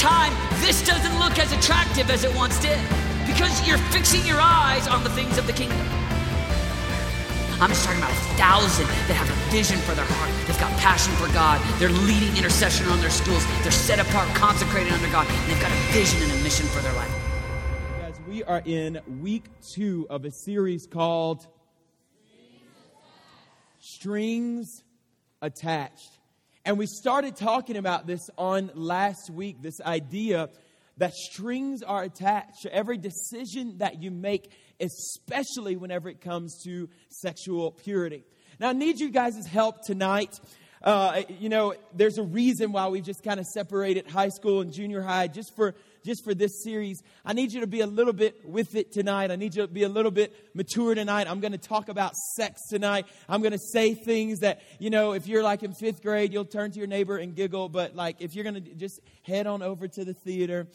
time, this doesn't look as attractive as it once did because you're fixing your eyes on the things of the kingdom. I'm just talking about a thousand that have a vision for their heart. They've got passion for God. They're leading intercession on their schools. They're set apart, consecrated under God. And they've got a vision and a mission for their life. Guys, we are in week two of a series called Strings Attached. And we started talking about this on last week this idea that strings are attached to every decision that you make, especially whenever it comes to sexual purity. Now, I need you guys' help tonight. Uh, you know, there's a reason why we've just kind of separated high school and junior high just for just for this series. I need you to be a little bit with it tonight. I need you to be a little bit mature tonight. I'm going to talk about sex tonight. I'm going to say things that, you know, if you're like in fifth grade, you'll turn to your neighbor and giggle. But like if you're going to just head on over to the theater,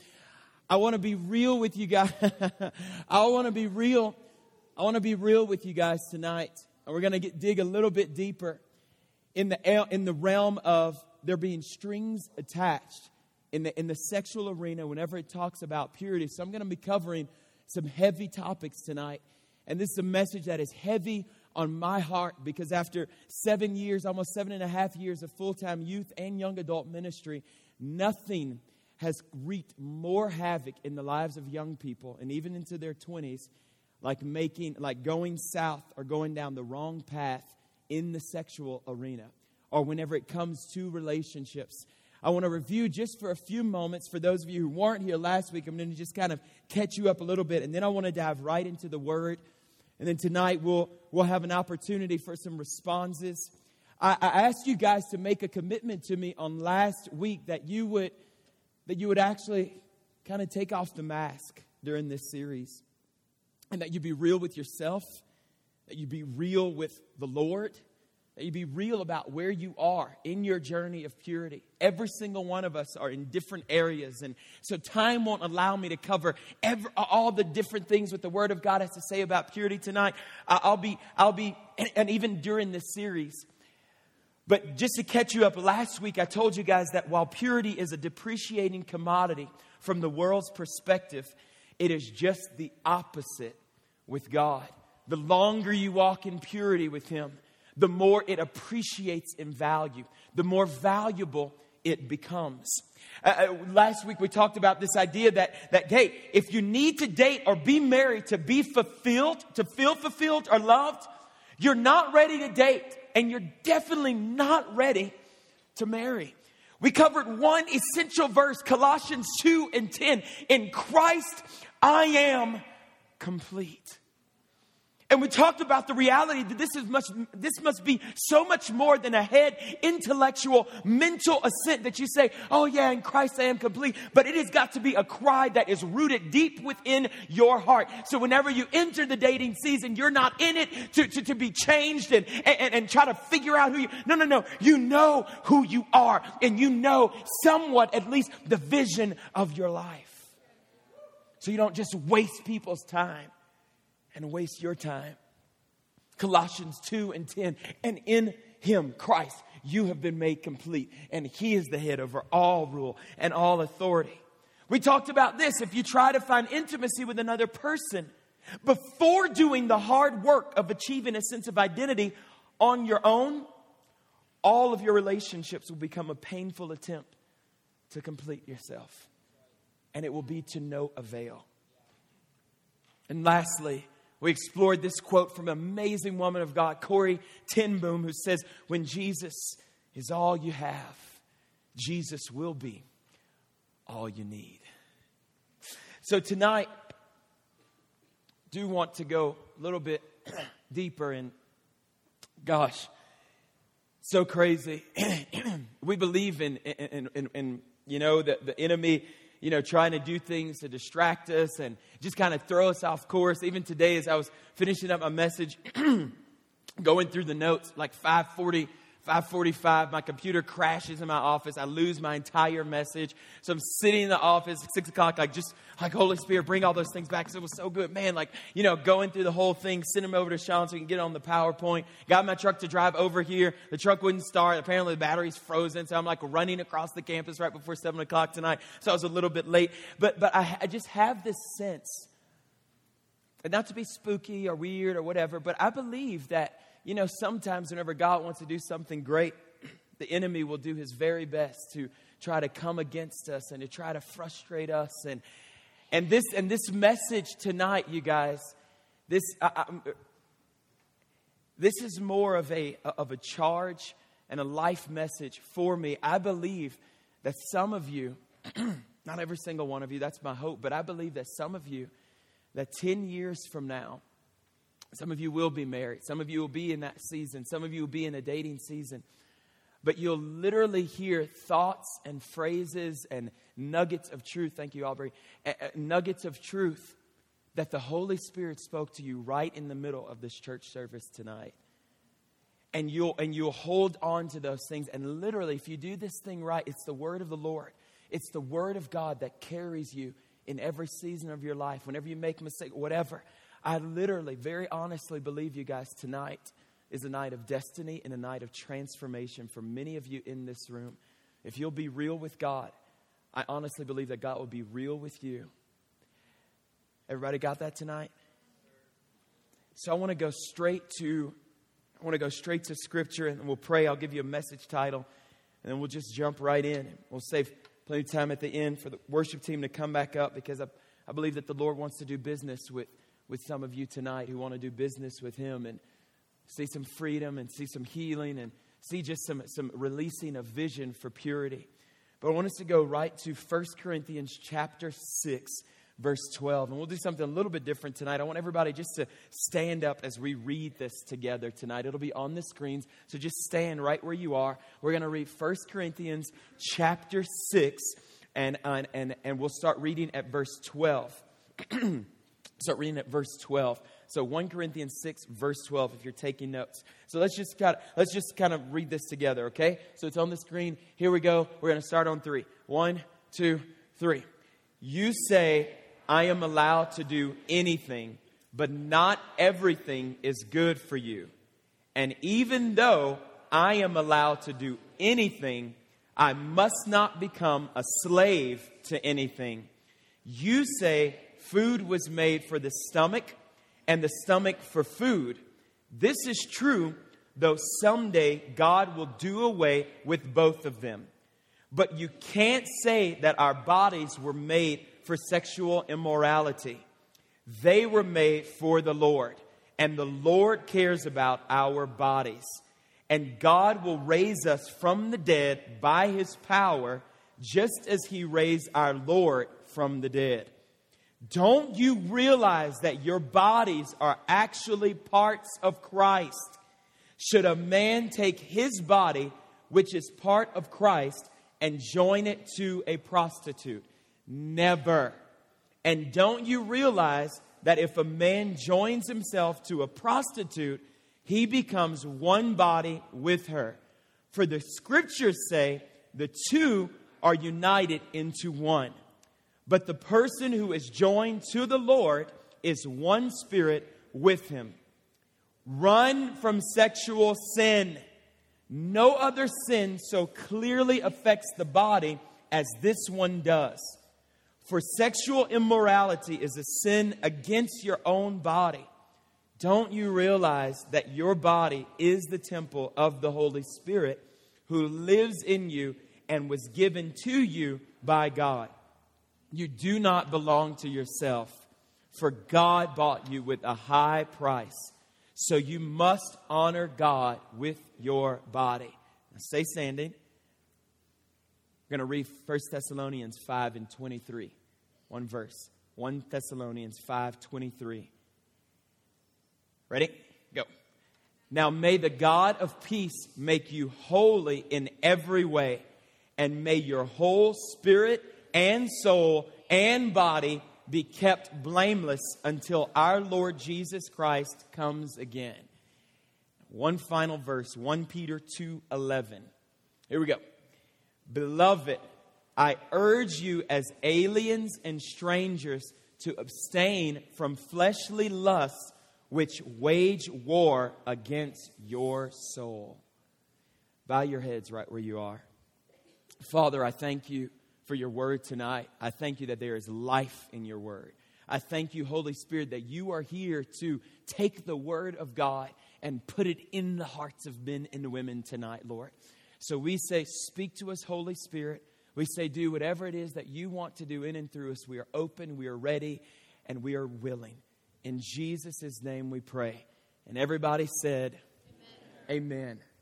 I want to be real with you guys. I want to be real. I want to be real with you guys tonight. And we're going to dig a little bit deeper in the, in the realm of there being strings attached in the, in the sexual arena whenever it talks about purity. So I'm going to be covering some heavy topics tonight. And this is a message that is heavy on my heart because after seven years, almost seven and a half years of full time youth and young adult ministry, nothing has wreaked more havoc in the lives of young people and even into their 20s like making like going south or going down the wrong path in the sexual arena or whenever it comes to relationships I want to review just for a few moments for those of you who weren't here last week. I'm going to just kind of catch you up a little bit, and then I want to dive right into the Word. And then tonight we'll we'll have an opportunity for some responses. I, I asked you guys to make a commitment to me on last week that you would that you would actually kind of take off the mask during this series, and that you'd be real with yourself, that you'd be real with the Lord that you be real about where you are in your journey of purity. Every single one of us are in different areas. And so time won't allow me to cover all the different things what the Word of God has to say about purity tonight. I'll be, I'll be, and even during this series. But just to catch you up, last week I told you guys that while purity is a depreciating commodity from the world's perspective, it is just the opposite with God. The longer you walk in purity with Him, the more it appreciates in value, the more valuable it becomes. Uh, uh, last week we talked about this idea that, that, hey, if you need to date or be married to be fulfilled, to feel fulfilled or loved, you're not ready to date and you're definitely not ready to marry. We covered one essential verse, Colossians 2 and 10. In Christ, I am complete. And we talked about the reality that this is much, this must be so much more than a head intellectual mental assent that you say, oh yeah, in Christ I am complete. But it has got to be a cry that is rooted deep within your heart. So whenever you enter the dating season, you're not in it to, to, to be changed and, and, and try to figure out who you, no, no, no. You know who you are and you know somewhat at least the vision of your life. So you don't just waste people's time and waste your time. Colossians 2 and 10. And in him, Christ, you have been made complete, and he is the head over all rule and all authority. We talked about this. If you try to find intimacy with another person before doing the hard work of achieving a sense of identity on your own, all of your relationships will become a painful attempt to complete yourself. And it will be to no avail. And lastly, we explored this quote from an amazing woman of God, Corrie ten Boom, who says, When Jesus is all you have, Jesus will be all you need. So tonight, do want to go a little bit deeper and gosh, so crazy. we believe in, in, in, in, you know, the, the enemy you know, trying to do things to distract us and just kind of throw us off course. Even today, as I was finishing up my message, going through the notes, like 540, 5:45 my computer crashes in my office. I lose my entire message. So I'm sitting in the office at 6 o'clock like just like Holy Spirit bring all those things back because it was so good. Man, like, you know, going through the whole thing, send them over to Sean so we can get on the PowerPoint. Got my truck to drive over here. The truck wouldn't start. Apparently the battery's frozen. So I'm like running across the campus right before 7 o'clock tonight. So I was a little bit late. But, but I, I just have this sense, and not to be spooky or weird or whatever, but I believe that you know, sometimes whenever God wants to do something great, the enemy will do his very best to try to come against us and to try to frustrate us. And, and, this, and this message tonight, you guys, this, I, I, this is more of a, of a charge and a life message for me. I believe that some of you, not every single one of you, that's my hope, but I believe that some of you, that 10 years from now, some of you will be married. Some of you will be in that season. Some of you will be in a dating season. But you'll literally hear thoughts and phrases and nuggets of truth. Thank you, Aubrey. Nuggets of truth that the Holy Spirit spoke to you right in the middle of this church service tonight. And you'll, and you'll hold on to those things. And literally, if you do this thing right, it's the word of the Lord. It's the word of God that carries you in every season of your life. Whenever you make a mistake, whatever. I literally, very honestly believe you guys tonight is a night of destiny and a night of transformation for many of you in this room. If you'll be real with God, I honestly believe that God will be real with you. Everybody got that tonight? So I want to go straight to I want to go straight to scripture and we'll pray. I'll give you a message title and then we'll just jump right in. We'll save plenty of time at the end for the worship team to come back up because I, I believe that the Lord wants to do business with with some of you tonight who want to do business with Him and see some freedom and see some healing and see just some, some releasing of vision for purity. But I want us to go right to 1 Corinthians chapter 6, verse 12. And we'll do something a little bit different tonight. I want everybody just to stand up as we read this together tonight. It'll be on the screens, so just stand right where you are. We're going to read 1 Corinthians chapter 6, and, and, and, and we'll start reading at verse 12. Start reading at verse 12. So 1 Corinthians 6, verse 12, if you're taking notes. So let's just kind of, let's just kind of read this together, okay? So it's on the screen. Here we go. We're going to start on three. One, two, three. You say, I am allowed to do anything, but not everything is good for you. And even though I am allowed to do anything, I must not become a slave to anything. You say, food was made for the stomach and the stomach for food. This is true, though someday God will do away with both of them. But you can't say that our bodies were made for sexual immorality. They were made for the Lord, and the Lord cares about our bodies. And God will raise us from the dead by his power, just as he raised our Lord from the dead. Don't you realize that your bodies are actually parts of Christ? Should a man take his body, which is part of Christ, and join it to a prostitute? Never. And don't you realize that if a man joins himself to a prostitute, he becomes one body with her? For the scriptures say the two are united into one. But the person who is joined to the Lord is one spirit with him. Run from sexual sin. No other sin so clearly affects the body as this one does. For sexual immorality is a sin against your own body. Don't you realize that your body is the temple of the Holy Spirit who lives in you and was given to you by God? You do not belong to yourself, for God bought you with a high price. So you must honor God with your body. Now stay standing. We're going to read 1 Thessalonians 5 and 23. One verse. 1 Thessalonians 5 23. Ready? Go. Now may the God of peace make you holy in every way, and may your whole spirit and soul and body be kept blameless until our Lord Jesus Christ comes again. One final verse, 1 Peter 2:11. Here we go. Beloved, I urge you as aliens and strangers to abstain from fleshly lusts which wage war against your soul. Bow your heads right where you are. Father, I thank you for your word tonight. I thank you that there is life in your word. I thank you, Holy Spirit, that you are here to take the word of God and put it in the hearts of men and women tonight, Lord. So we say, Speak to us, Holy Spirit. We say, Do whatever it is that you want to do in and through us. We are open, we are ready, and we are willing. In Jesus' name we pray. And everybody said, Amen. Amen.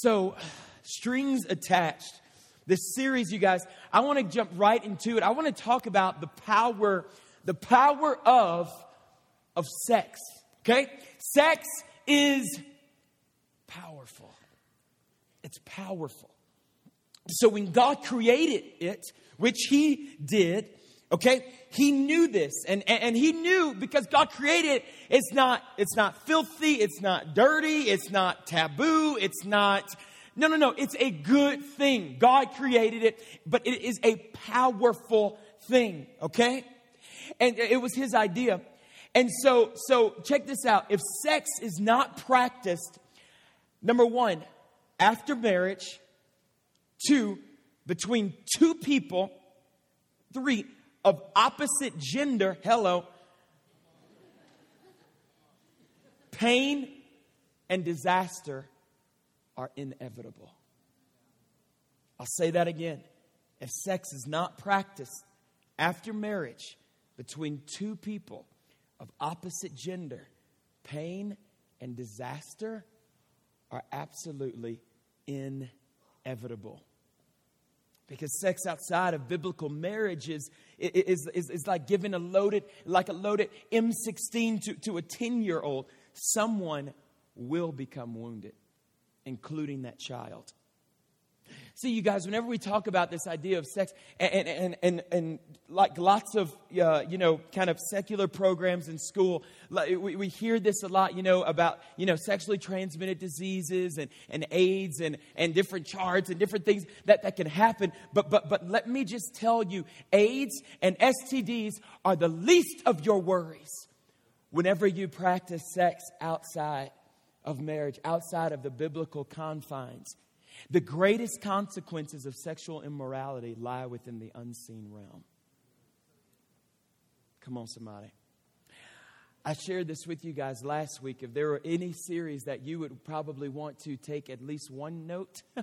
So, strings attached. This series, you guys, I want to jump right into it. I want to talk about the power, the power of, of sex. Okay? Sex is powerful. It's powerful. So when God created it, which He did, okay, He knew this, and, and, and He knew because God created it, it's not, it's not filthy, it's not dirty, it's not taboo, it's not no, no, no. It's a good thing. God created it, but it is a powerful thing, okay? And it was his idea. And so, so check this out. If sex is not practiced, number one, after marriage, two, between two people, three, of opposite gender, hello, pain and disaster are inevitable. I'll say that again. If sex is not practiced after marriage between two people of opposite gender, pain and disaster are absolutely inevitable. Because sex outside of biblical marriage is, is, is, is like giving a loaded, like a loaded M16 to, to a 10 year old. Someone will become wounded including that child. See, you guys, whenever we talk about this idea of sex, and, and, and, and like lots of, uh, you know, kind of secular programs in school, we, we hear this a lot, you know, about, you know, sexually transmitted diseases and, and AIDS and, and different charts and different things that, that can happen. But, but, but let me just tell you, AIDS and STDs are the least of your worries whenever you practice sex outside of marriage outside of the biblical confines. The greatest consequences of sexual immorality lie within the unseen realm. Come on, somebody. I shared this with you guys last week. If there were any series that you would probably want to take at least one note,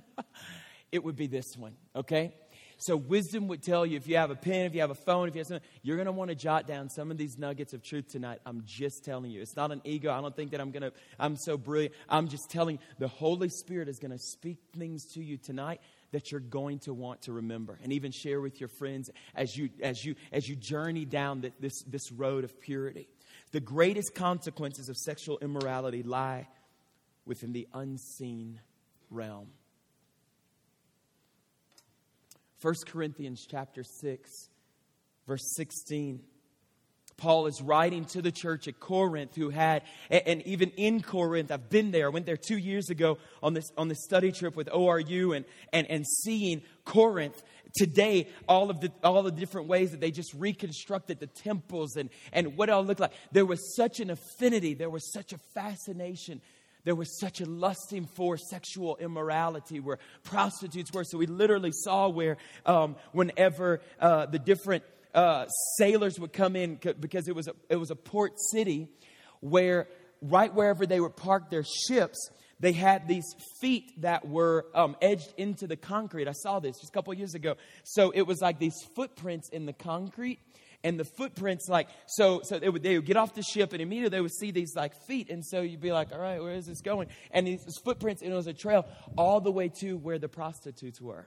it would be this one, okay? So, wisdom would tell you if you have a pen, if you have a phone, if you have something, you're going to want to jot down some of these nuggets of truth tonight. I'm just telling you. It's not an ego. I don't think that I'm going to, I'm so brilliant. I'm just telling you, the Holy Spirit is going to speak things to you tonight that you're going to want to remember and even share with your friends as you, as you, as you journey down the, this, this road of purity. The greatest consequences of sexual immorality lie within the unseen realm. 1 Corinthians chapter 6, verse 16. Paul is writing to the church at Corinth who had, and even in Corinth, I've been there. I went there two years ago on this, on this study trip with ORU and, and, and seeing Corinth today, all of the, all the different ways that they just reconstructed the temples and, and what it all looked like. There was such an affinity, there was such a fascination there was such a lusting for sexual immorality where prostitutes were. So we literally saw where, um, whenever uh, the different uh, sailors would come in, because it was, a, it was a port city, where right wherever they would park their ships, they had these feet that were um, edged into the concrete. I saw this just a couple years ago. So it was like these footprints in the concrete and the footprints like so so they would, they would get off the ship and immediately they would see these like feet and so you'd be like all right where is this going and these footprints and it was a trail all the way to where the prostitutes were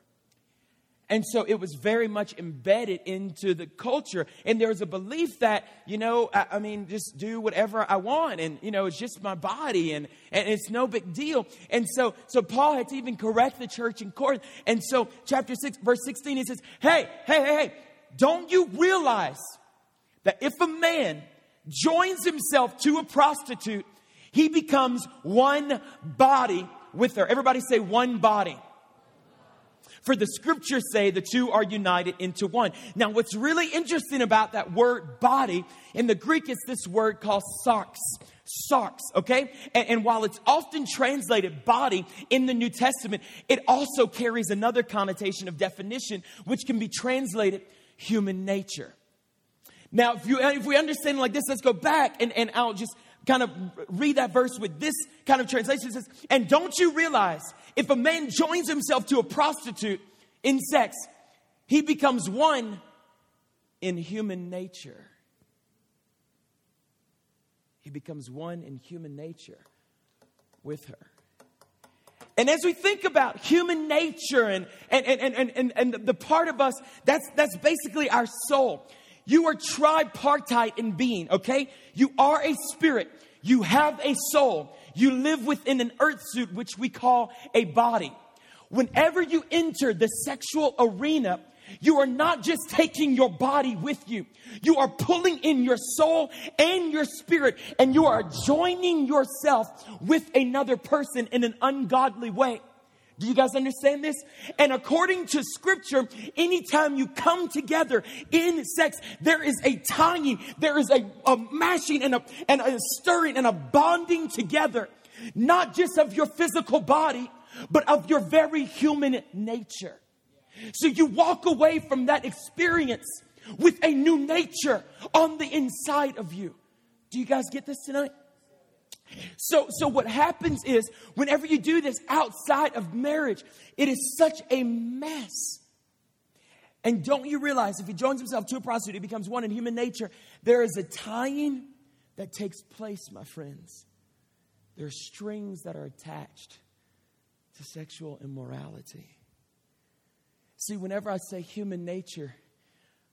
and so it was very much embedded into the culture. And there was a belief that, you know, I, I, mean, just do whatever I want. And, you know, it's just my body and, and it's no big deal. And so, so Paul had to even correct the church in Corinth. And so chapter 6, verse 16, he says, hey, hey, hey, hey, don't you realize that if a man joins himself to a prostitute, he becomes one body with her. Everybody say one body. For the scriptures say the two are united into one. Now, what's really interesting about that word body, in the Greek, it's this word called sarx. Sarx, okay? And, and while it's often translated body in the New Testament, it also carries another connotation of definition, which can be translated human nature. Now, if, you, if we understand like this, let's go back and, and I'll just kind of read that verse with this kind of translation. It says, And don't you realize if a man joins himself to a prostitute in sex, he becomes one in human nature. He becomes one in human nature with her. And as we think about human nature and, and, and, and, and, and the part of us, that's, that's basically our soul. You are tripartite in being, okay? You are a spirit. You have a soul. You live within an earth suit, which we call a body. Whenever you enter the sexual arena, you are not just taking your body with you. You are pulling in your soul and your spirit, and you are joining yourself with another person in an ungodly way. Do you guys understand this? And according to scripture, anytime you come together in sex, there is a tying, there is a, a mashing and a, and a stirring and a bonding together, not just of your physical body, but of your very human nature. So you walk away from that experience with a new nature on the inside of you. Do you guys get this tonight? So, so what happens is whenever you do this outside of marriage, it is such a mess. And don't you realize if he joins himself to a prostitute, he becomes one in human nature. There is a tying that takes place, my friends. There are strings that are attached to sexual immorality. See, whenever I say human nature,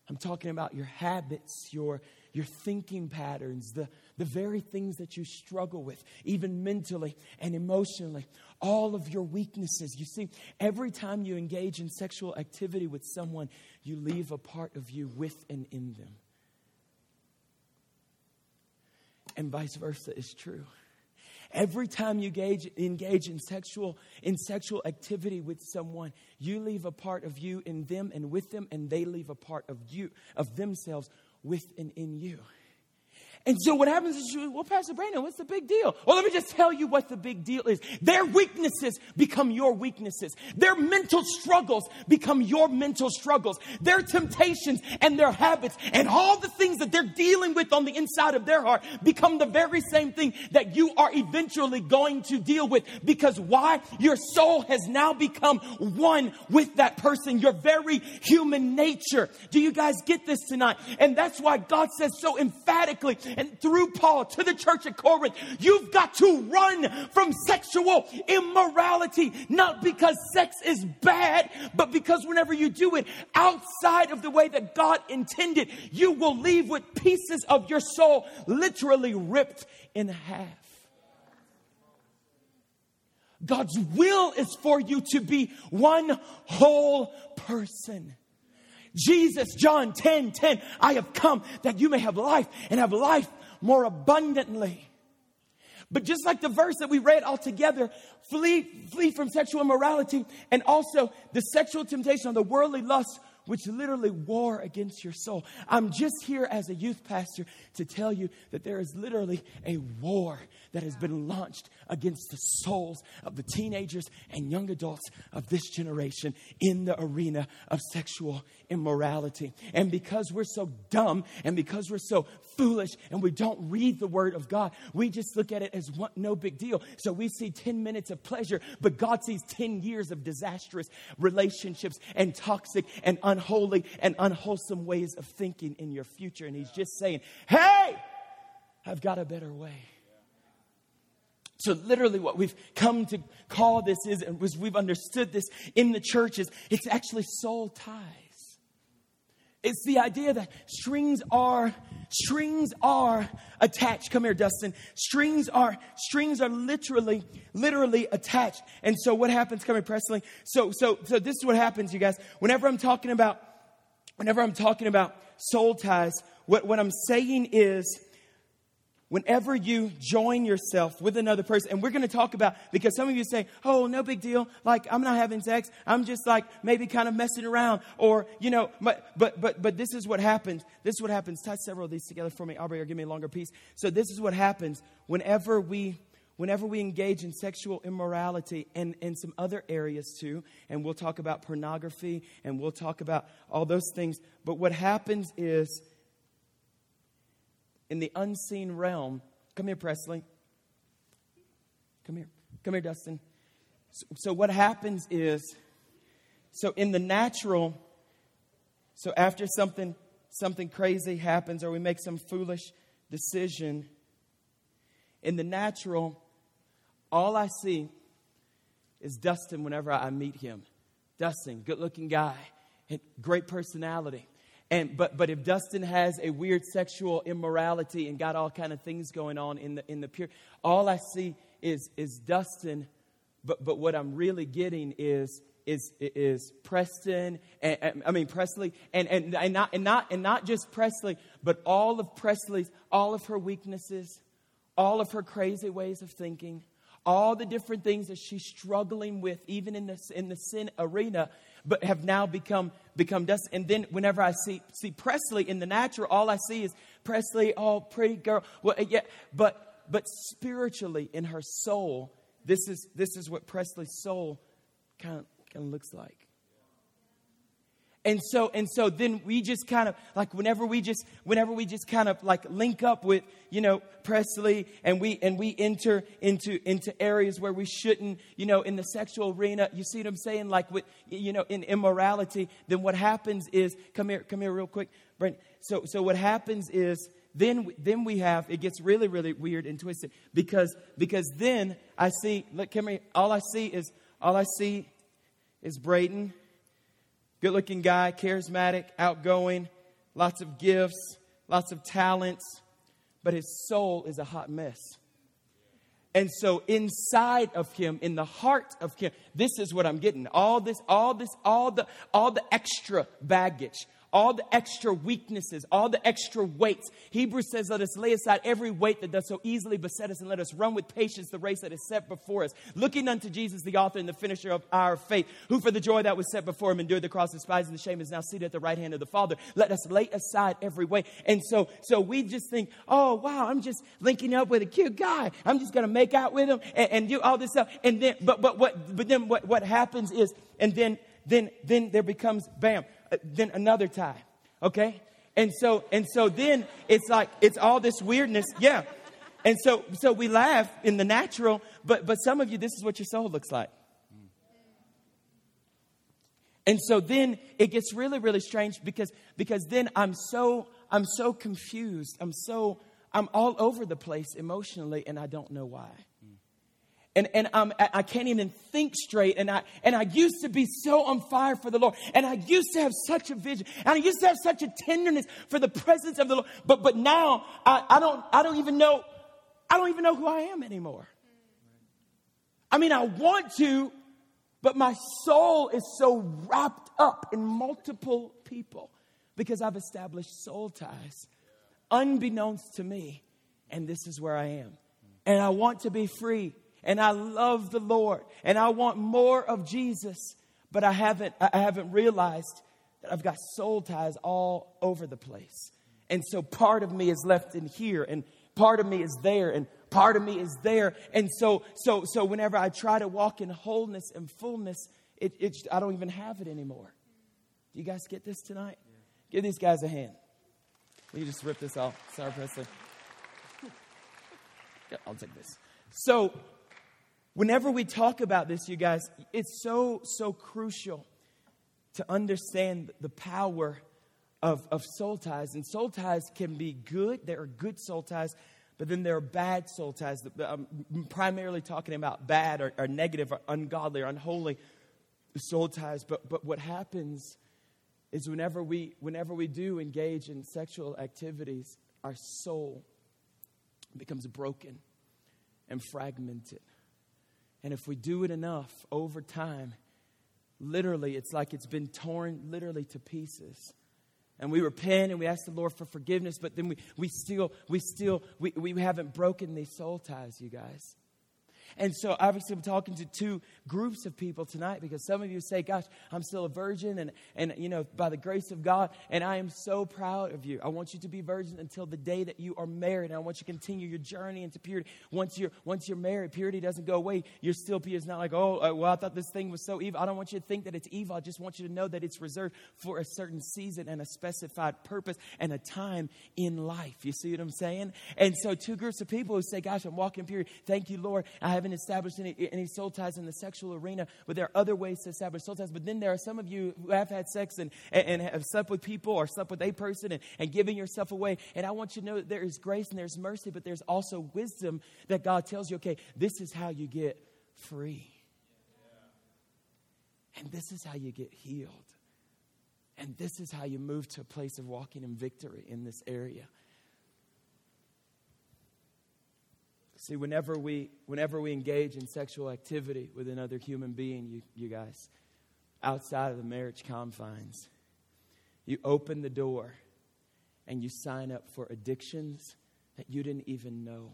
I'm talking about your habits, your, your thinking patterns, the, the very things that you struggle with, even mentally and emotionally, all of your weaknesses. You see, every time you engage in sexual activity with someone, you leave a part of you with and in them. And vice versa is true. Every time you engage, engage in sexual in sexual activity with someone, you leave a part of you in them and with them, and they leave a part of you of themselves with and in you. And so what happens is, you, well, Pastor Brandon, what's the big deal? Well, let me just tell you what the big deal is. Their weaknesses become your weaknesses. Their mental struggles become your mental struggles. Their temptations and their habits and all the things that they're dealing with on the inside of their heart become the very same thing that you are eventually going to deal with. Because why? Your soul has now become one with that person, your very human nature. Do you guys get this tonight? And that's why God says so emphatically and through Paul to the church at Corinth, you've got to run from sexual immorality, not because sex is bad, but because whenever you do it outside of the way that God intended, you will leave with pieces of your soul literally ripped in half. God's will is for you to be one whole person. Jesus, John 10 10, I have come that you may have life and have life more abundantly. But just like the verse that we read all together, flee, flee from sexual immorality and also the sexual temptation of the worldly lust which literally war against your soul. I'm just here as a youth pastor to tell you that there is literally a war that has been launched against the souls of the teenagers and young adults of this generation in the arena of sexual immorality. And because we're so dumb and because we're so foolish and we don't read the word of God, we just look at it as one, no big deal. So we see 10 minutes of pleasure, but God sees 10 years of disastrous relationships and toxic and unholy and unwholesome ways of thinking in your future. And He's just saying, hey, I've got a better way. So, literally, what we've come to call this is, and we've understood this in the churches, it's actually soul ties. It's the idea that strings are strings are attached. Come here, Dustin. Strings are strings are literally literally attached. And so what happens? Come here, Presley. So so so this is what happens, you guys. Whenever I'm talking about whenever I'm talking about soul ties, what, what I'm saying is whenever you join yourself with another person, and we're going to talk about, because some of you say, oh, no big deal. Like, I'm not having sex. I'm just like maybe kind of messing around. Or, you know, but, but, but, but this is what happens. This is what happens. Tie several of these together for me, Aubrey, or give me a longer piece. So this is what happens whenever we, whenever we engage in sexual immorality and in some other areas too, and we'll talk about pornography and we'll talk about all those things. But what happens is, in the unseen realm. Come here, Presley. Come here. Come here, Dustin. So, so, what happens is, so in the natural, so after something something crazy happens or we make some foolish decision, in the natural, all I see is Dustin whenever I meet him. Dustin, good looking guy, great personality. And, but, but if Dustin has a weird sexual immorality and got all kind of things going on in the, in the pure, all I see is, is Dustin. But, but what I'm really getting is, is, is Preston, and, and, I mean Presley, and, and, and, not, and, not, and not just Presley, but all of Presley's, all of her weaknesses, all of her crazy ways of thinking, all the different things that she's struggling with, even in the, in the sin arena, but have now become become dust. And then whenever I see see Presley in the natural, all I see is Presley, oh pretty girl. Well, yeah, but but spiritually in her soul, this is this is what Presley's soul kind of kind of looks like. And so, and so then we just kind of like whenever we just, whenever we just kind of like link up with, you know, Presley and we, and we enter into, into areas where we shouldn't, you know, in the sexual arena, you see what I'm saying? Like with, you know, in immorality, then what happens is, come here, come here real quick, Brent. So, so what happens is, then, then we have, it gets really, really weird and twisted because, because then I see, look, come here, all I see is, all I see is Braden Good looking guy, charismatic, outgoing, lots of gifts, lots of talents, but his soul is a hot mess. And so inside of him, in the heart of him, this is what I'm getting. All this, all this, all the, all the extra baggage, all the extra weaknesses, all the extra weights. Hebrews says, Let us lay aside every weight that does so easily beset us, and let us run with patience the race that is set before us. Looking unto Jesus, the author and the finisher of our faith, who for the joy that was set before him endured the cross, despising the shame, is now seated at the right hand of the Father. Let us lay aside every weight. And so, so we just think, oh wow, I'm just linking up with a cute guy. I'm just gonna make out with him and, and do all this stuff. And then, but but what but then what, what happens is, and then then then there becomes bam then another tie. Okay? And so and so then it's like it's all this weirdness. Yeah. And so so we laugh in the natural, but but some of you this is what your soul looks like. And so then it gets really really strange because because then I'm so I'm so confused. I'm so I'm all over the place emotionally and I don't know why and, and um, I'm, I can't even think straight. And I, and I used to be so on fire for the Lord. And I used to have such a vision. And I used to have such a tenderness for the presence of the Lord. But, but now I, I don't, I don't even know, I don't even know who I am anymore. I mean, I want to, but my soul is so wrapped up in multiple people because I've established soul ties unbeknownst to me. And this is where I am. And I want to be free and I love the Lord and I want more of Jesus, but I haven't, I haven't realized that I've got soul ties all over the place. And so part of me is left in here and part of me is there and part of me is there. And so, so, so whenever I try to walk in wholeness and fullness, it, it, I don't even have it anymore. Do you guys get this tonight? Give these guys a hand. You just rip this off. Sorry, Presley. I'll take this. So, Whenever we talk about this, you guys, it's so, so crucial to understand the power of, of soul ties. And soul ties can be good, there are good soul ties, but then there are bad soul ties. I'm um, primarily talking about bad or, or negative or ungodly or unholy soul ties. But, but what happens is whenever we, whenever we do engage in sexual activities, our soul becomes broken and fragmented. And if we do it enough over time, literally, it's like it's been torn literally to pieces. and we repent and we ask the Lord for forgiveness, but then we, we still, we still, we, we haven't broken these soul ties, you guys. And so, obviously, I'm talking to two groups of people tonight because some of you say, Gosh, I'm still a virgin, and, and you know, by the grace of God, and I am so proud of you. I want you to be virgin until the day that you are married, and I want you to continue your journey into purity. Once you're, once you're married, purity doesn't go away. You're still pure. It's not like, Oh, uh, well, I thought this thing was so evil. I don't want you to think that it's evil. I just want you to know that it's reserved for a certain season and a specified purpose and a time in life. You see what I'm saying? And so, two groups of people who say, Gosh, I'm walking pure. Thank you, Lord. I haven't established any, any soul ties in the sexual arena, but there are other ways to establish soul ties. But then there are some of you who have had sex and, and, and have slept with people or slept with a person and, and giving yourself away. And I want you to know that there is grace and there's mercy, but there's also wisdom that God tells you, okay, this is how you get free. And this is how you get healed. And this is how you move to a place of walking in victory in this area. See, whenever we, whenever we engage in sexual activity with another human being, you, you guys, outside of the marriage confines, you open the door and you sign up for addictions that you didn't even know.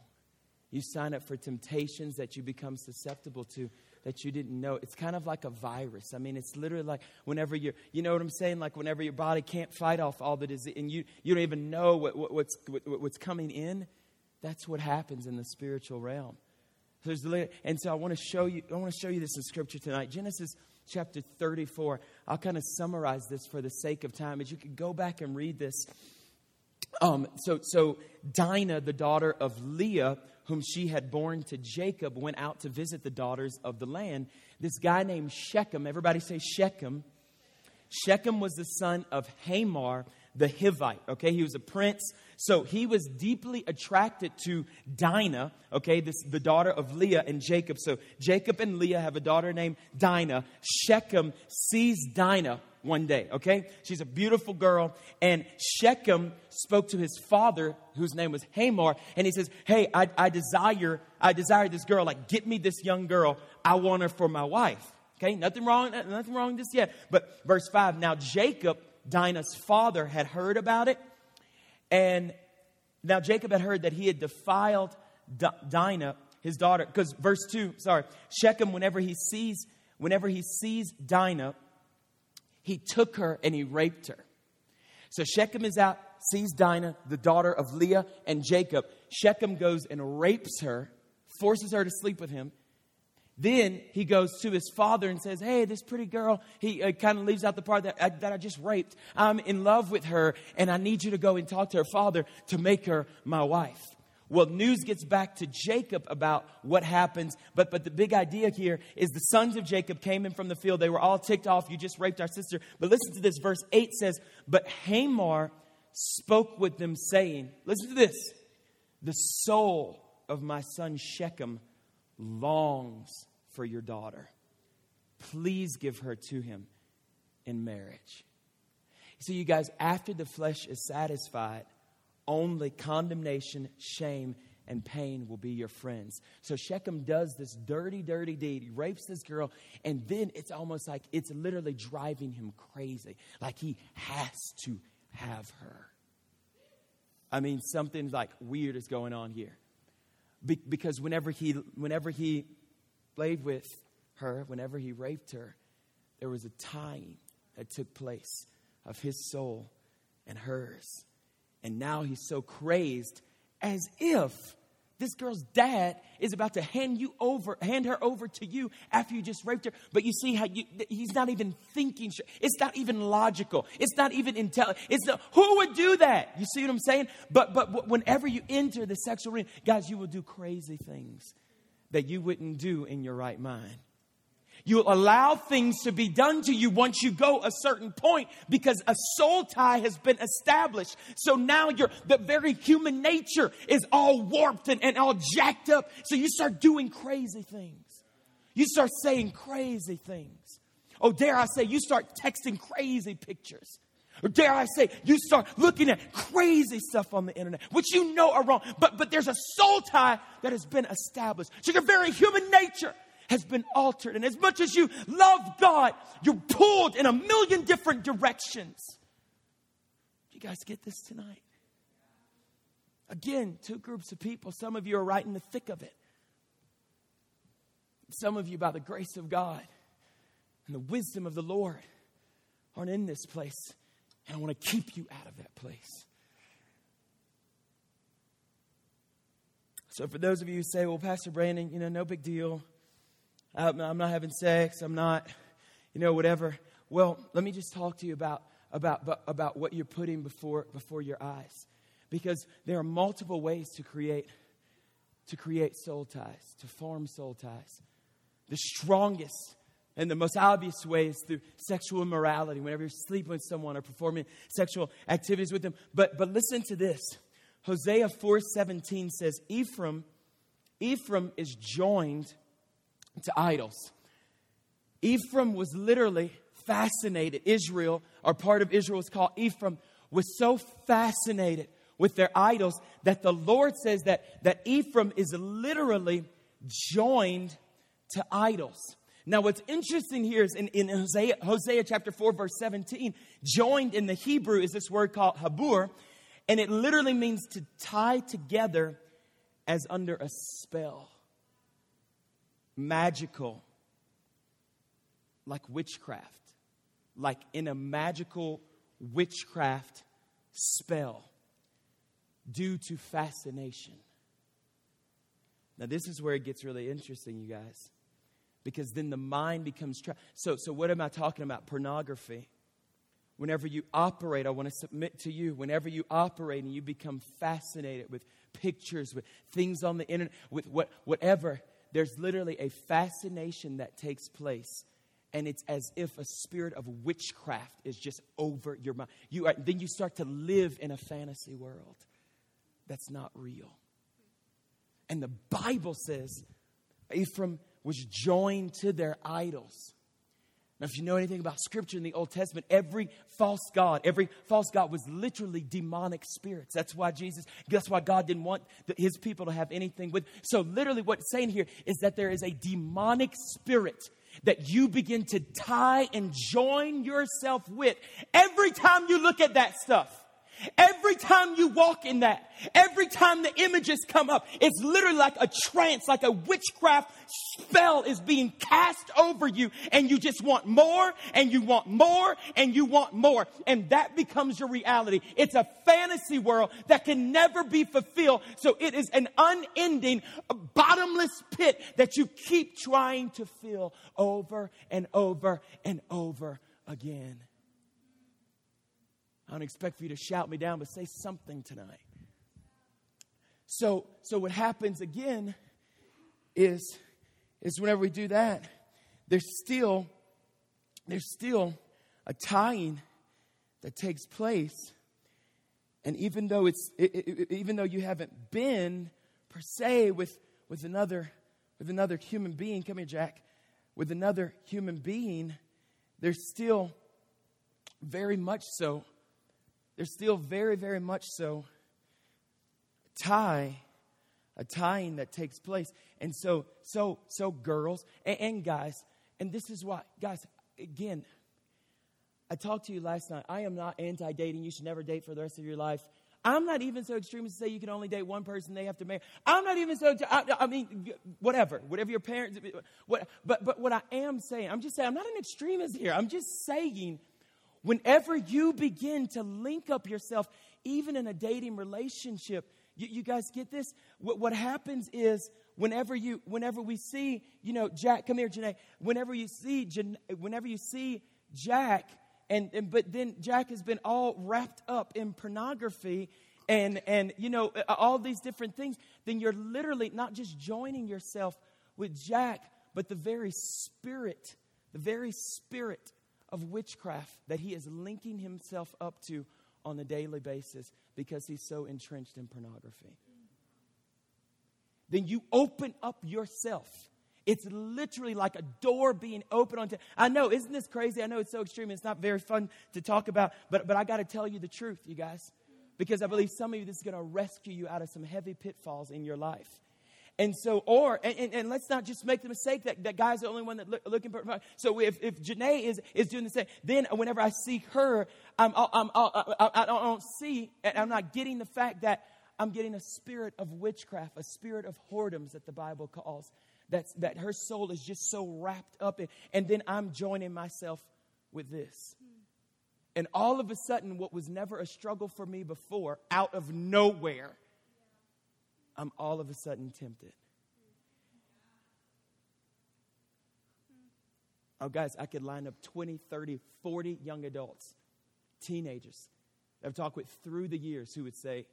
You sign up for temptations that you become susceptible to that you didn't know. It's kind of like a virus. I mean, it's literally like whenever you're, you know what I'm saying? Like whenever your body can't fight off all the disease and you, you don't even know what, what, what's, what, what's coming in that's what happens in the spiritual realm. And so I want to show you. I want to show you this in Scripture tonight. Genesis chapter 34. I'll kind of summarize this for the sake of time, as you could go back and read this. Um, so, so Dinah, the daughter of Leah, whom she had born to Jacob, went out to visit the daughters of the land. This guy named Shechem. Everybody say Shechem. Shechem was the son of Hamor, the Hivite. Okay, he was a prince. So he was deeply attracted to Dinah, okay, this, the daughter of Leah and Jacob. So Jacob and Leah have a daughter named Dinah. Shechem sees Dinah one day, okay? She's a beautiful girl. And Shechem spoke to his father, whose name was Hamor, and he says, Hey, I, I desire, I desire this girl. Like, get me this young girl. I want her for my wife. Okay, nothing wrong, nothing wrong with this yet. But verse 5, now Jacob Dinah's father had heard about it. And now Jacob had heard that he had defiled D- Dinah, his daughter. Because verse 2, sorry, Shechem, whenever he sees, whenever he sees Dinah, he took her and he raped her. So Shechem is out, sees Dinah, the daughter of Leah and Jacob. Shechem goes and rapes her, forces her to sleep with him. Then he goes to his father and says, Hey, this pretty girl, he uh, kind of leaves out the part that I, that I just raped. I'm in love with her, and I need you to go and talk to her father to make her my wife. Well, news gets back to Jacob about what happens, but, but the big idea here is the sons of Jacob came in from the field. They were all ticked off. You just raped our sister. But listen to this. Verse 8 says, But Hamor spoke with them, saying, Listen to this. The soul of my son Shechem longs for your daughter. Please give her to him in marriage. See, you guys, after the flesh is satisfied, only condemnation, shame, and pain will be your friends. So Shechem does this dirty, dirty deed. He rapes this girl, and then it's almost like it's literally driving him crazy. Like he has to have her. I mean, something like weird is going on here. Be- because whenever he, whenever he played with her, whenever he raped her, there was a tying that took place of his soul and hers. And now he's so crazed as if this girl's dad is about to hand you over, hand her over to you after you just raped her. But you see how you, he's not even thinking. It's not even logical. It's not even intelligent. It's not, who would do that? You see what I'm saying? But, but whenever you enter the sexual realm, guys, you will do crazy things that you wouldn't do in your right mind. You allow things to be done to you once you go a certain point because a soul tie has been established. So now your the very human nature is all warped and, and all jacked up. So you start doing crazy things. You start saying crazy things. Oh, dare I say, you start texting crazy pictures. Or dare I say, you start looking at crazy stuff on the internet, which you know are wrong, but, but there's a soul tie that has been established. So your very human nature has been altered. And as much as you love God, you're pulled in a million different directions. You guys get this tonight? Again, two groups of people. Some of you are right in the thick of it. Some of you, by the grace of God and the wisdom of the Lord, aren't in this place. And I want to keep you out of that place. So, for those of you who say, well, Pastor Brandon, you know, no big deal. I'm not having sex. I'm not, you know, whatever. Well, let me just talk to you about, about, about what you're putting before, before your eyes. Because there are multiple ways to create, to create soul ties, to form soul ties. The strongest and the most obvious way is through sexual immorality, whenever you're sleeping with someone or performing sexual activities with them. But, but listen to this. Hosea 4:17 says, Ephraim, Ephraim is joined to idols. Ephraim was literally fascinated. Israel, or part of Israel is called Ephraim, was so fascinated with their idols that the Lord says that, that Ephraim is literally joined to idols. Now, what's interesting here is in, in Hosea, Hosea chapter 4, verse 17, joined in the Hebrew is this word called habur, and it literally means to tie together as under a spell. Magical, like witchcraft, like in a magical witchcraft spell due to fascination. Now, this is where it gets really interesting, you guys, because then the mind becomes trapped. So, so, what am I talking about? Pornography whenever you operate, I want to submit to you, whenever you operate and you become fascinated with pictures, with things on the internet, with what, whatever, there's literally a fascination that takes place. And it's as if a spirit of witchcraft is just over your mind. You are, then you start to live in a fantasy world that's not real. And the Bible says Ephraim was joined to their idols. Now, if you know anything about scripture in the Old Testament, every false God, every false God was literally demonic spirits. That's why Jesus, that's why God didn't want the, his people to have anything with. So, literally, what it's saying here is that there is a demonic spirit that you begin to tie and join yourself with every time you look at that stuff. Every time you walk in that, every time the images come up, it's literally like a trance, like a witchcraft spell is being cast over you, and you just want more, and you want more, and you want more. And that becomes your reality. It's a fantasy world that can never be fulfilled. So it is an unending, bottomless pit that you keep trying to fill over and over and over again. I don't expect for you to shout me down, but say something tonight. So, so what happens again is, is whenever we do that, there's still, there's still a tying that takes place. And even though it's, it, it, even though you haven't been per se with, with another, with another human being, come here, Jack, with another human being, there's still very much so there's still very, very much so tie, a tying that takes place. And so, so, so girls and, and guys, and this is why, guys, again, I talked to you last night. I am not anti dating. You should never date for the rest of your life. I'm not even so extreme as to say you can only date one person, they have to marry. I'm not even so, I, I, mean, whatever, whatever your parents, what, but, but what I am saying, I'm just saying, I'm not an extremist here. I'm just saying Whenever you begin to link up yourself, even in a dating relationship, you, you guys get this? What, what, happens is whenever you, whenever we see, you know, Jack, come here, Janae. Whenever you see, whenever you see Jack, and, and but then Jack has been all wrapped up in pornography and and you know all these different things, then you're literally not just joining yourself with Jack, but the very spirit, the very spirit of witchcraft that he is linking himself up to on a daily basis because he's so entrenched in pornography. Then you open up yourself. It's literally like a door being opened onto. I know, isn't this crazy? I know it's so extreme. It's not very fun to talk about, but, but I got to tell you the truth, you guys, because I believe some of you, this is going to rescue you out of some heavy pitfalls in your life. And so, or, and, and, and, let's not just make the mistake that, that guy's the only one that look, looking for. So if, if Janae is, is doing the same, then whenever I see her, I'm, I'm, I'm, I, I don't see, and I'm not getting the fact that I'm getting a spirit of witchcraft, a spirit of whoredoms that the Bible calls. That's, that her soul is just so wrapped up in. And then I'm joining myself with this. And all of a sudden, what was never a struggle for me before, out of nowhere, I'm all of a sudden tempted. Oh, guys, I could line up 20, 30, 40 young adults, teenagers I've talked with through the years who would say,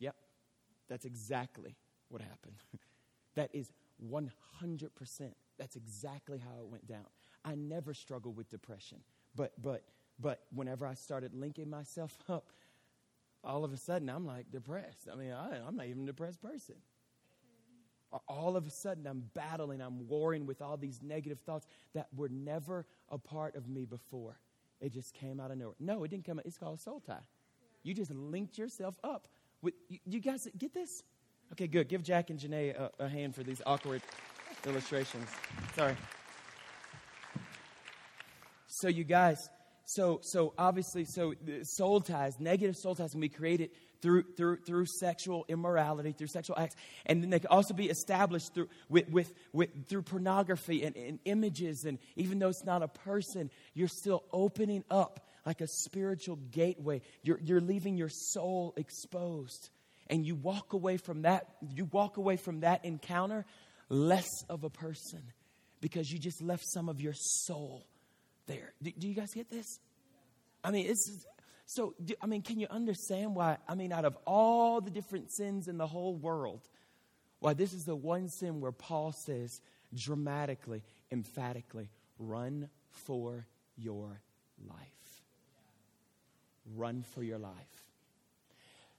Yep, that's exactly what happened. that is 100%. That's exactly how it went down. I never struggled with depression, but, but, but whenever I started linking myself up all of a sudden I'm like depressed. I mean, I, I'm not even a depressed person. All of a sudden I'm battling, I'm warring with all these negative thoughts that were never a part of me before. It just came out of nowhere. No, it didn't come out. It's called soul tie. You just linked yourself up with, you, you guys get this? Okay, good. Give Jack and Janae a, a hand for these awkward illustrations. Sorry. So, you guys, so so obviously so soul ties negative soul ties can be created through through through sexual immorality through sexual acts. And then they can also be established through with with, with through pornography and, and images. And even though it's not a person you're still opening up like a spiritual gateway. You're you're leaving your soul exposed. And you walk away from that you walk away from that encounter less of a person because you just left some of your soul there. Do, do you guys get this? I mean, it's so. Do, I mean, can you understand why? I mean, out of all the different sins in the whole world, why this is the one sin where Paul says dramatically, emphatically, run for your life. Run for your life.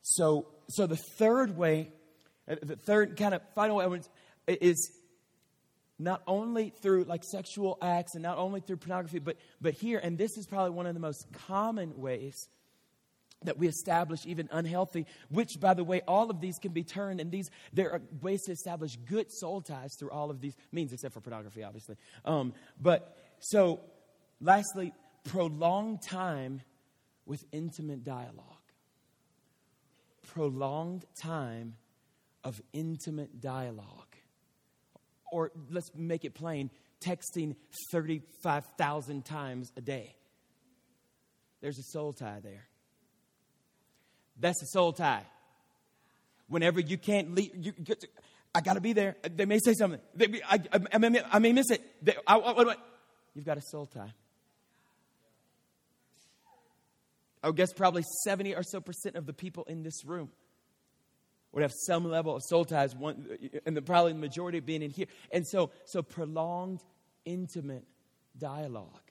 So, so the third way, uh, the third kind of final evidence is not only through like sexual acts and not only through pornography, but, but here, and this is probably one of the most common ways that we establish even unhealthy, which by the way, all of these can be turned, and these there are ways to establish good soul ties through all of these means, except for pornography, obviously. Um, but so, lastly, prolonged time with intimate dialogue. Prolonged time of intimate dialogue or let's make it plain, texting 35,000 times a day. There's a soul tie there. That's a soul tie. Whenever you can't leave, you, I got to be there. They may say something. I, I, I, may, I, may, miss it. They, You've got a soul tie. I would guess probably 70 or so percent of the people in this room would have some level of soul ties, one, and the, probably the majority being in here. And so, so prolonged, intimate dialogue.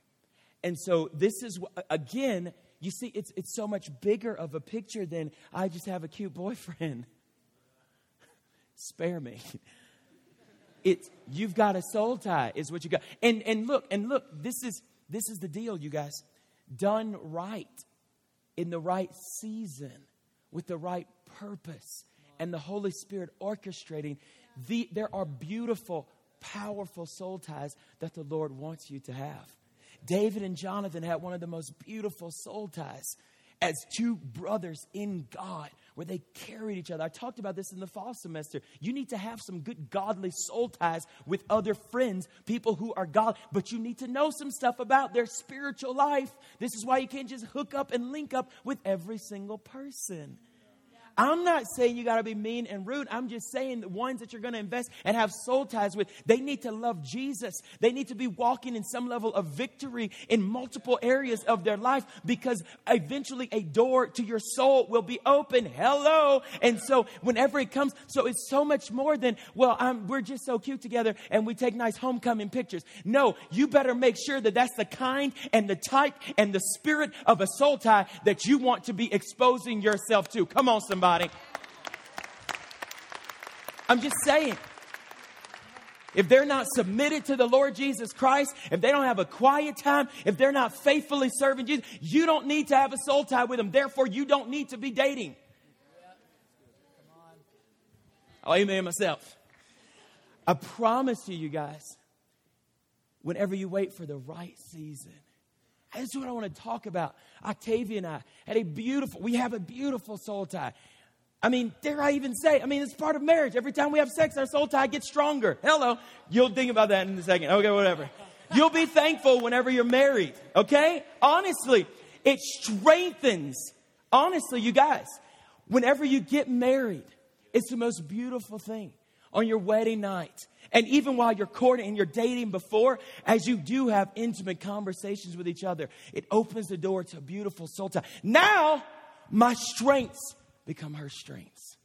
And so this is, again, you see, it's, it's so much bigger of a picture than I just have a cute boyfriend. Spare me. It's, you've got a soul tie, is what you got. And, and look, and look, this is, this is the deal, you guys. Done right, in the right season, with the right purpose and the Holy Spirit orchestrating, the, there are beautiful, powerful soul ties that the Lord wants you to have. David and Jonathan had one of the most beautiful soul ties as two brothers in God, where they carried each other. I talked about this in the fall semester. You need to have some good godly soul ties with other friends, people who are God, but you need to know some stuff about their spiritual life. This is why you can't just hook up and link up with every single person. I'm not saying you got to be mean and rude. I'm just saying the ones that you're going to invest and have soul ties with, they need to love Jesus. They need to be walking in some level of victory in multiple areas of their life because eventually a door to your soul will be open. Hello. And so whenever it comes, so it's so much more than, well, I'm, we're just so cute together and we take nice homecoming pictures. No, you better make sure that that's the kind and the type and the spirit of a soul tie that you want to be exposing yourself to. Come on, somebody somebody. I'm just saying. If they're not submitted to the Lord Jesus Christ, if they don't have a quiet time, if they're not faithfully serving Jesus, you don't need to have a soul tie with them. Therefore, you don't need to be dating. I'll amen myself. I promise you, you guys, whenever you wait for the right season, that's what I want to talk about. Octavia and I had a beautiful, we have a beautiful soul tie. I mean, dare I even say, I mean, it's part of marriage. Every time we have sex, our soul tie gets stronger. Hello. You'll think about that in a second. Okay, whatever. You'll be thankful whenever you're married, okay? Honestly, it strengthens. Honestly, you guys, whenever you get married, it's the most beautiful thing on your wedding night. And even while you're courting and you're dating before, as you do have intimate conversations with each other, it opens the door to a beautiful soul tie. Now, my strengths become her strengths.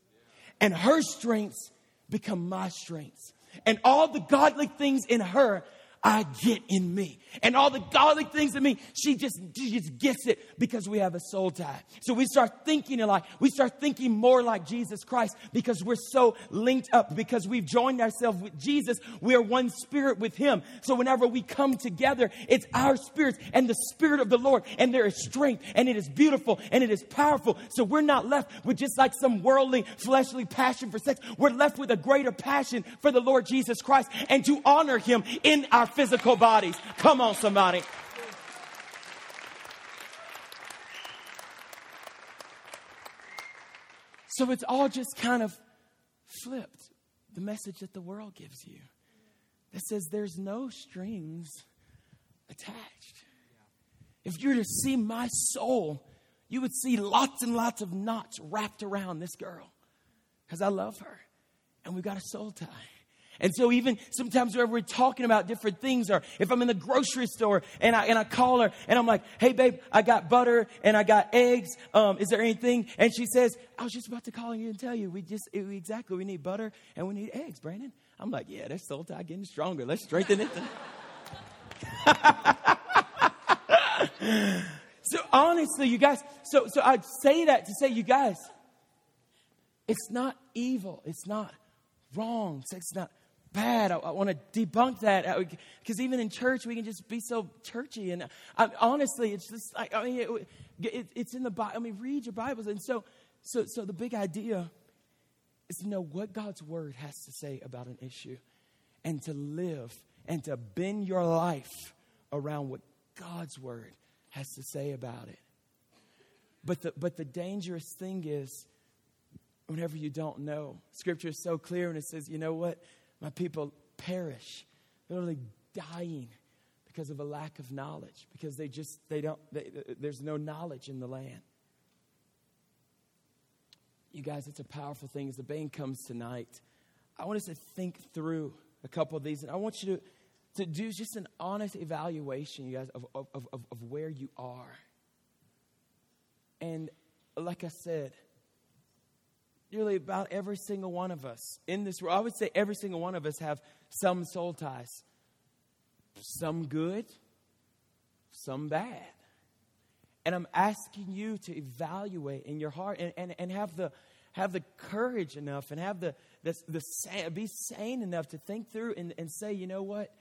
And her strengths become my strengths. And all the godly things in her I get in me. And all the godly things in me, she just, she just gets it because we have a soul tie. So we start thinking alike. We start thinking more like Jesus Christ because we're so linked up, because we've joined ourselves with Jesus. We are one spirit with Him. So whenever we come together, it's our spirits and the Spirit of the Lord, and there is strength, and it is beautiful, and it is powerful. So we're not left with just like some worldly, fleshly passion for sex. We're left with a greater passion for the Lord Jesus Christ and to honor Him in our physical bodies. Come on, somebody. So it's all just kind of flipped. The message that the world gives you that says there's no strings attached. If you were to see my soul, you would see lots and lots of knots wrapped around this girl because I love her and we've got a soul tie. And so even sometimes whenever we're talking about different things, or if I'm in the grocery store and I, and I call her and I'm like, hey babe, I got butter and I got eggs. Um, is there anything? And she says, I was just about to call you and tell you, we just, exactly, we need butter and we need eggs, Brandon. I'm like, yeah, that's soul tie getting stronger. Let's strengthen it. so honestly, you guys, so, so I'd say that to say, you guys, it's not evil. It's not wrong. Sex is not bad. I, I want to debunk that uh, because even in church we can just be so churchy. And I, honestly, it's just like I mean, it, it, it's in the Bible. I mean, read your Bibles. And so, so, so the big idea is to know what God's word has to say about an issue, and to live and to bend your life around what God's word has to say about it. But the, but the dangerous thing is, whenever you don't know, Scripture is so clear and it says, you know what? My people perish, They're literally dying because of a lack of knowledge, because they just, they don't, they, there's no knowledge in the land. You guys, it's a powerful thing. As the band comes tonight, I want us to think through a couple of these, and I want you to, to do just an honest evaluation, you guys, of, of, of, of where you are. And like I said, nearly about every single one of us in this world, I would say every single one of us have some soul ties. Some good, some bad. And I'm asking you to evaluate in your heart and, and, and have the have the courage enough and have the, the, the be sane enough to think through and, and say, you know what?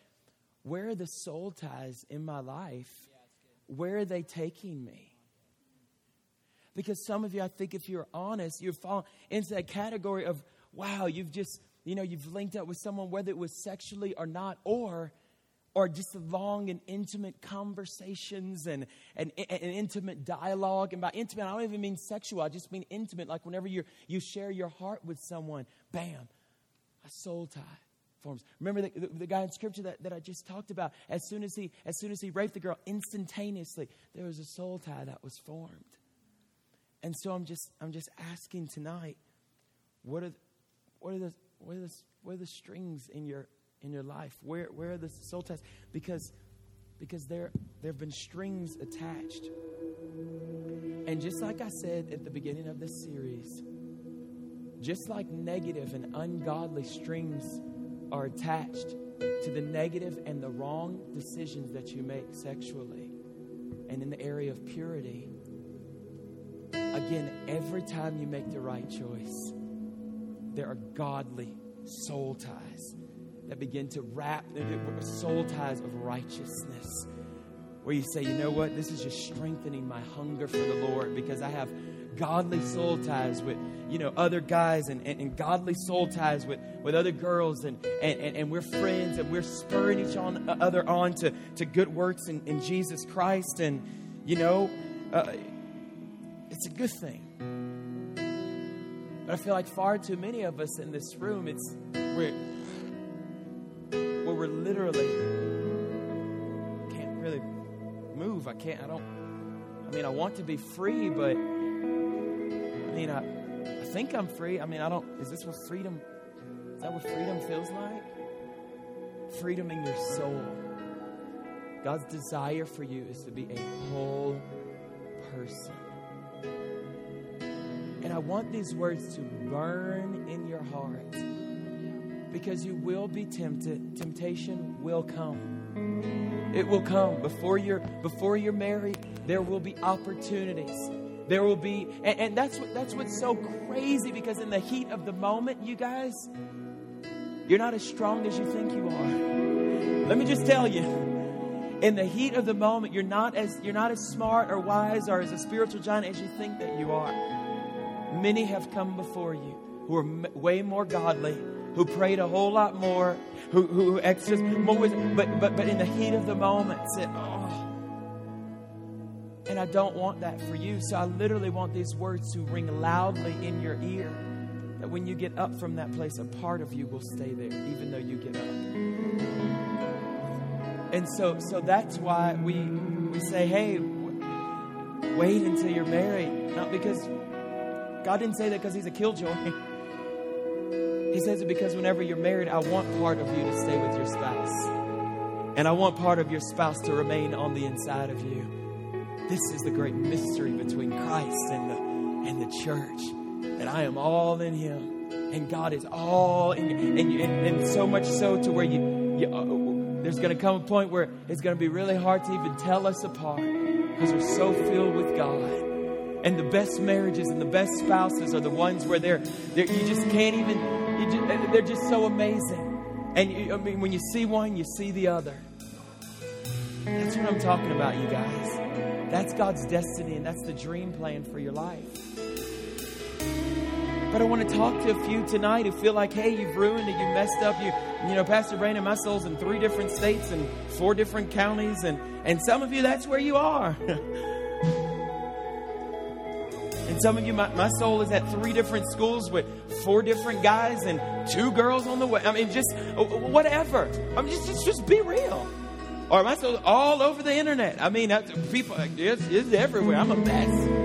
Where are the soul ties in my life? Where are they taking me? Because some of you, I think if you're honest, you're falling into that category of, wow, you've just, you know, you've linked up with someone, whether it was sexually or not, or or just long and intimate conversations and, and, and, intimate dialogue. And by intimate, I don't even mean sexual, I just mean intimate. Like whenever you you share your heart with someone, bam, a soul tie forms. Remember the, the, the, guy in scripture that, that I just talked about? As soon as he as soon as he raped the girl, instantaneously there was a soul tie that was formed. And so I'm just I'm just asking tonight, what are what are the what are the what are the strings in your in your life? Where where are the soul ties? Because because there there have been strings attached. And just like I said at the beginning of this series, just like negative and ungodly strings are attached to the negative and the wrong decisions that you make sexually and in the area of purity, Again, every time you make the right choice, there are godly soul ties that begin to wrap soul ties of righteousness. Where you say, you know what, this is just strengthening my hunger for the Lord because I have godly soul ties with you know other guys and, and, and, godly soul ties with, with other girls and, and, and, we're friends and we're spurring each on, uh, other on to, to good works in, in jesus christ and you know uh, it's a good thing but i feel like far too many of us in this room it's we're where we're literally can't really move i can't i don't i mean i want to be free but i mean i I think I'm free. I mean, I don't, is this what freedom, is that what freedom feels like? Freedom in your soul. God's desire for you is to be a whole person. And I want these words to burn in your heart because you will be tempted. Temptation will come. It will come before you're before you're married. There will be opportunities there will be, and, and that's what that's what's so crazy because in the heat of the moment, you guys, you're not as strong as you think you are. Let me just tell you, in the heat of the moment, you're not as you're not as smart or wise or as a spiritual giant as you think that you are. Many have come before you who are m- way more godly, who prayed a whole lot more, who who exercised more wisdom, but but but in the heat of the moment, said, "Oh." And I don't want that for you. So I literally want these words to ring loudly in your ear. That when you get up from that place, a part of you will stay there, even though you get up. And so, so that's why we we say, hey, wait until you're married. Not because God didn't say that because He's a killjoy. He says it because whenever you're married, I want part of you to stay with your spouse. And I want part of your spouse to remain on the inside of you. This is the great mystery between Christ and the, and the church. That I am all in Him, and God is all in you. And, and, and so much so to where you, you there's going to come a point where it's going to be really hard to even tell us apart because we're so filled with God. And the best marriages and the best spouses are the ones where they're, they're you just can't even, just, they're just so amazing. And you, I mean, when you see one, you see the other. That's what I'm talking about, you guys. That's God's destiny, and that's the dream plan for your life. But I want to talk to a few tonight who feel like, hey, you've ruined it, you messed up. You, you know, Pastor Brandon, my soul's in three different states and four different counties, and and some of you, that's where you are. and some of you, my, my soul is at three different schools with four different guys and two girls on the way. I mean, just whatever. I mean, just just, just be real. Or am I so all over the internet? I mean, people, it's, it's everywhere. I'm a mess.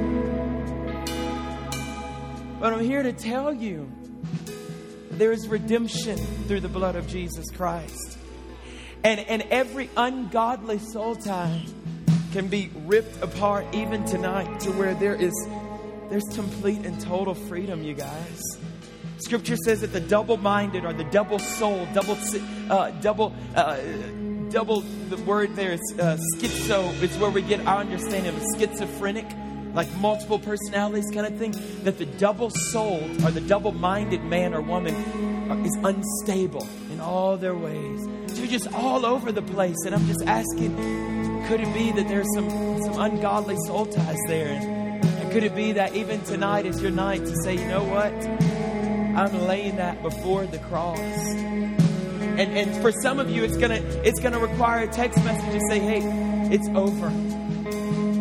But I'm here to tell you there is redemption through the blood of Jesus Christ. And, and every ungodly soul tie can be ripped apart even tonight to where there is there's complete and total freedom, you guys. Scripture says that the double-minded or the double-soul, double, uh, double, uh, double, the word there is uh, schizo. It's where we get our understanding of schizophrenic, like multiple personalities kind of thing. That the double souled or the double minded man or woman is unstable in all their ways. You're just all over the place. And I'm just asking, could it be that there's some, some ungodly soul ties there? And could it be that even tonight is your night to say, you know what? I'm laying that before the cross. And, and for some of you, it's gonna it's gonna require a text message to say, "Hey, it's over,"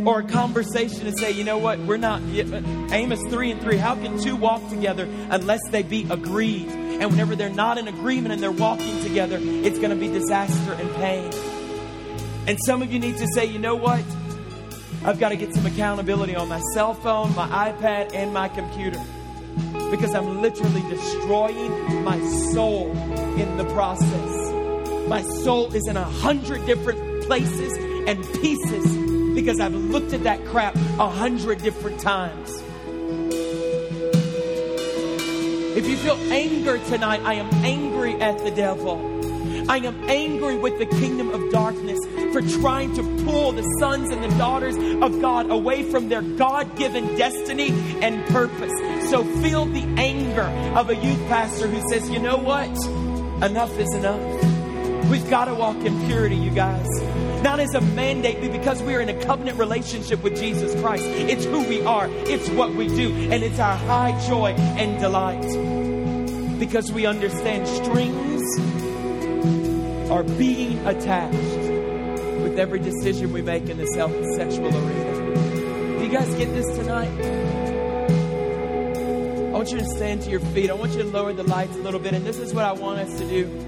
or a conversation to say, "You know what? We're not." Uh, Amos three and three. How can two walk together unless they be agreed? And whenever they're not in agreement and they're walking together, it's going to be disaster and pain. And some of you need to say, "You know what? I've got to get some accountability on my cell phone, my iPad, and my computer." because I'm literally destroying my soul in the process. My soul is in a hundred different places and pieces because I've looked at that crap a hundred different times. If you feel anger tonight, I am angry at the devil. I am angry with the kingdom of darkness for trying to pull the sons and the daughters of God away from their God given destiny and purpose. So feel the anger of a youth pastor who says, you know what? Enough is enough. We've got to walk in purity, you guys. Not as a mandate, but because we are in a covenant relationship with Jesus Christ. It's who we are, it's what we do, and it's our high joy and delight. Because we understand strings are being attached with every decision we make in health and sexual arena. Do you guys get this tonight? I want you to stand to your feet. I want you to lower the lights a little bit, and this is what I want us to do.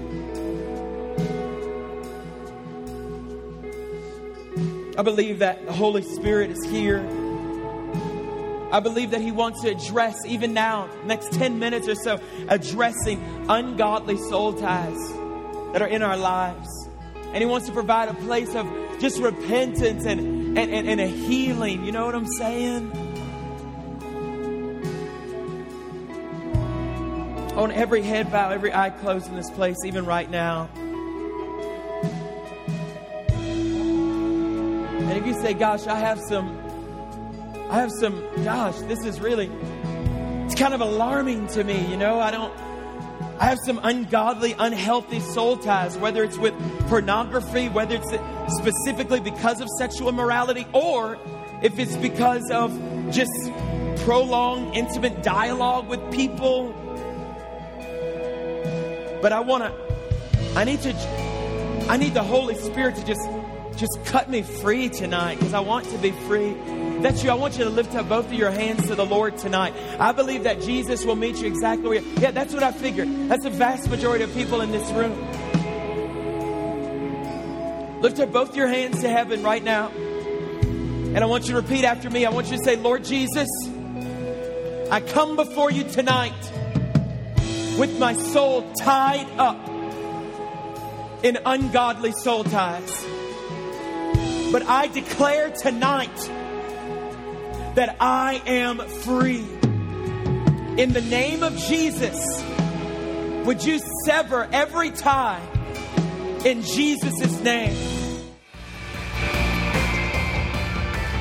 I believe that the Holy Spirit is here. I believe that He wants to address, even now, next 10 minutes or so, addressing ungodly soul ties that are in our lives. And He wants to provide a place of just repentance and, and, and, and a healing. You know what I'm saying? On every head bow, every eye closed in this place, even right now. And if you say, gosh, I have some, I have some, gosh, this is really, it's kind of alarming to me, you know, I don't, I have some ungodly, unhealthy soul ties, whether it's with pornography, whether it's specifically because of sexual immorality, or if it's because of just prolonged, intimate dialogue with people. But I want to, I need to, I need the Holy Spirit to just just cut me free tonight because I want to be free. That's you. I want you to lift up both of your hands to the Lord tonight. I believe that Jesus will meet you exactly where you Yeah, that's what I figured. That's the vast majority of people in this room. Lift up both your hands to heaven right now. And I want you to repeat after me. I want you to say, Lord Jesus, I come before you tonight with my soul tied up in ungodly soul ties. But I declare tonight that I am free. In the name of Jesus, would you sever every tie in Jesus' name?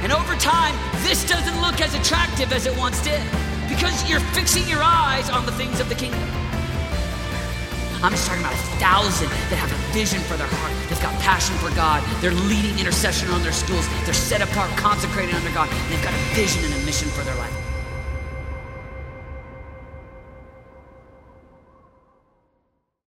And over time, this doesn't look as attractive as it once did because you're fixing your eyes on the things of the kingdom. I'm just talking about a thousand that have a vision for their heart. They've got passion for God. They're leading intercession on their schools. They're set apart, consecrated under God. And they've got a vision and a mission for their life.